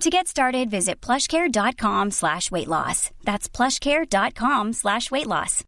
To get started, visit plushcare.com slash weight loss. That's plushcare.com slash weight loss.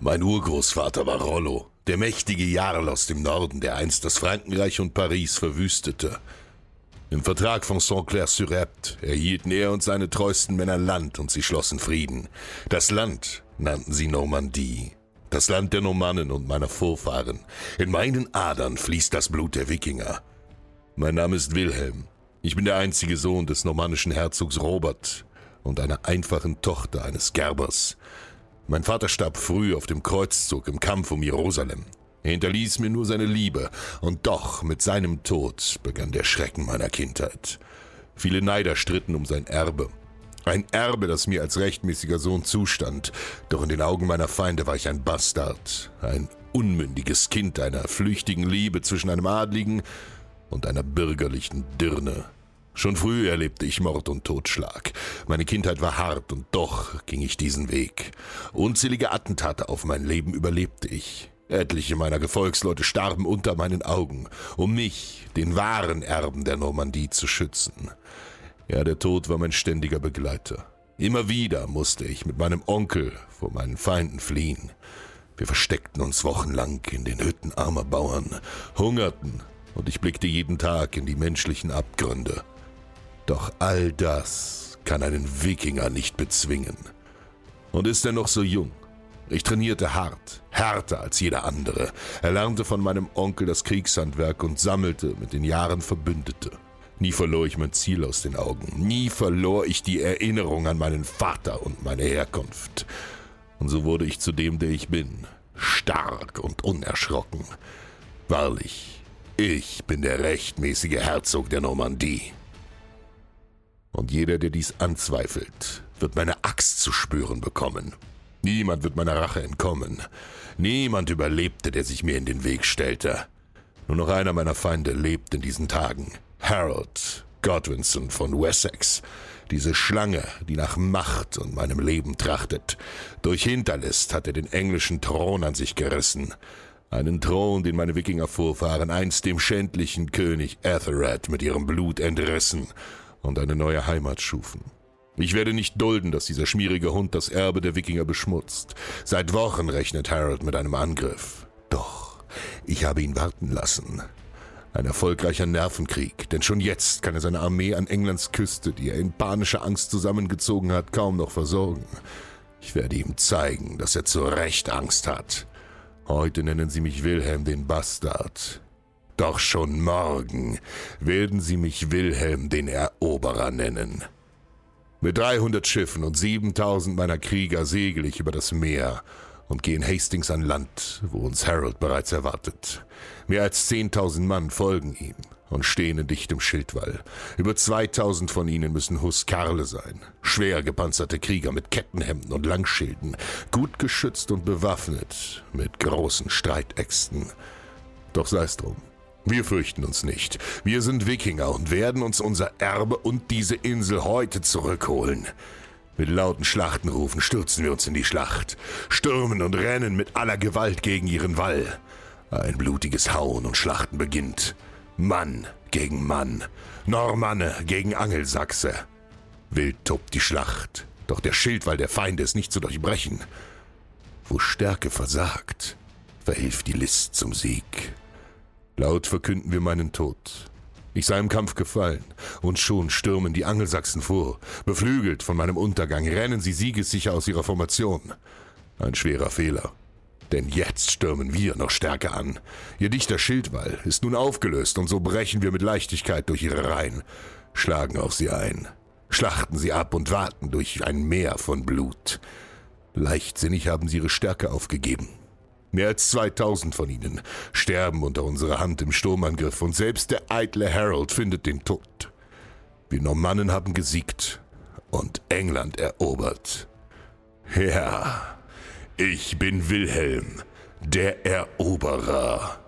Mein Urgroßvater war Rollo, der mächtige Jarl aus dem Norden, der einst das Frankenreich und Paris verwüstete. Im Vertrag von Saint-Clair-sur-Epte erhielten er und seine treuesten Männer Land und sie schlossen Frieden. Das Land nannten sie Normandie. Das Land der Normannen und meiner Vorfahren. In meinen Adern fließt das Blut der Wikinger. Mein Name ist Wilhelm. Ich bin der einzige Sohn des normannischen Herzogs Robert und einer einfachen Tochter eines Gerbers. Mein Vater starb früh auf dem Kreuzzug im Kampf um Jerusalem. Er hinterließ mir nur seine Liebe, und doch mit seinem Tod begann der Schrecken meiner Kindheit. Viele Neider stritten um sein Erbe. Ein Erbe, das mir als rechtmäßiger Sohn zustand, doch in den Augen meiner Feinde war ich ein Bastard, ein unmündiges Kind einer flüchtigen Liebe zwischen einem Adligen und einer bürgerlichen Dirne. Schon früh erlebte ich Mord und Totschlag. Meine Kindheit war hart und doch ging ich diesen Weg. Unzählige Attentate auf mein Leben überlebte ich. Etliche meiner Gefolgsleute starben unter meinen Augen, um mich, den wahren Erben der Normandie, zu schützen. Ja, der Tod war mein ständiger Begleiter. Immer wieder musste ich mit meinem Onkel vor meinen Feinden fliehen. Wir versteckten uns wochenlang in den Hütten armer Bauern, hungerten und ich blickte jeden Tag in die menschlichen Abgründe. Doch all das kann einen Wikinger nicht bezwingen. Und ist er noch so jung? Ich trainierte hart, härter als jeder andere, erlernte von meinem Onkel das Kriegshandwerk und sammelte mit den Jahren Verbündete. Nie verlor ich mein Ziel aus den Augen, nie verlor ich die Erinnerung an meinen Vater und meine Herkunft. Und so wurde ich zu dem, der ich bin, stark und unerschrocken. Wahrlich, ich bin der rechtmäßige Herzog der Normandie. Und jeder, der dies anzweifelt, wird meine Axt zu spüren bekommen. Niemand wird meiner Rache entkommen. Niemand überlebte, der sich mir in den Weg stellte. Nur noch einer meiner Feinde lebt in diesen Tagen. Harold Godwinson von Wessex. Diese Schlange, die nach Macht und meinem Leben trachtet. Durch Hinterlist hat er den englischen Thron an sich gerissen. Einen Thron, den meine Wikingervorfahren einst dem schändlichen König Ethelred mit ihrem Blut entrissen und eine neue Heimat schufen. Ich werde nicht dulden, dass dieser schmierige Hund das Erbe der Wikinger beschmutzt. Seit Wochen rechnet Harold mit einem Angriff. Doch, ich habe ihn warten lassen. Ein erfolgreicher Nervenkrieg, denn schon jetzt kann er seine Armee an Englands Küste, die er in panischer Angst zusammengezogen hat, kaum noch versorgen. Ich werde ihm zeigen, dass er zu Recht Angst hat. Heute nennen Sie mich Wilhelm den Bastard. Doch schon morgen werden Sie mich Wilhelm den Eroberer nennen. Mit 300 Schiffen und 7000 meiner Krieger segel ich über das Meer und gehe in Hastings an Land, wo uns Harold bereits erwartet. Mehr als 10.000 Mann folgen ihm und stehen in dichtem Schildwall. Über 2000 von ihnen müssen Huskarle sein. Schwer gepanzerte Krieger mit Kettenhemden und Langschilden, gut geschützt und bewaffnet mit großen Streitäxten. Doch sei's drum. Wir fürchten uns nicht. Wir sind Wikinger und werden uns unser Erbe und diese Insel heute zurückholen. Mit lauten Schlachtenrufen stürzen wir uns in die Schlacht, stürmen und rennen mit aller Gewalt gegen ihren Wall. Ein blutiges Hauen und Schlachten beginnt. Mann gegen Mann, Normanne gegen Angelsachse. Wild tobt die Schlacht, doch der Schildwall der Feinde ist nicht zu durchbrechen. Wo Stärke versagt, verhilft die List zum Sieg. Laut verkünden wir meinen Tod. Ich sei im Kampf gefallen, und schon stürmen die Angelsachsen vor. Beflügelt von meinem Untergang rennen sie siegessicher aus ihrer Formation. Ein schwerer Fehler. Denn jetzt stürmen wir noch stärker an. Ihr dichter Schildwall ist nun aufgelöst, und so brechen wir mit Leichtigkeit durch ihre Reihen, schlagen auf sie ein, schlachten sie ab und warten durch ein Meer von Blut. Leichtsinnig haben sie ihre Stärke aufgegeben. Mehr als 2000 von ihnen sterben unter unserer Hand im Sturmangriff und selbst der eitle Harold findet den Tod. Wir Normannen haben gesiegt und England erobert. Ja, ich bin Wilhelm, der Eroberer.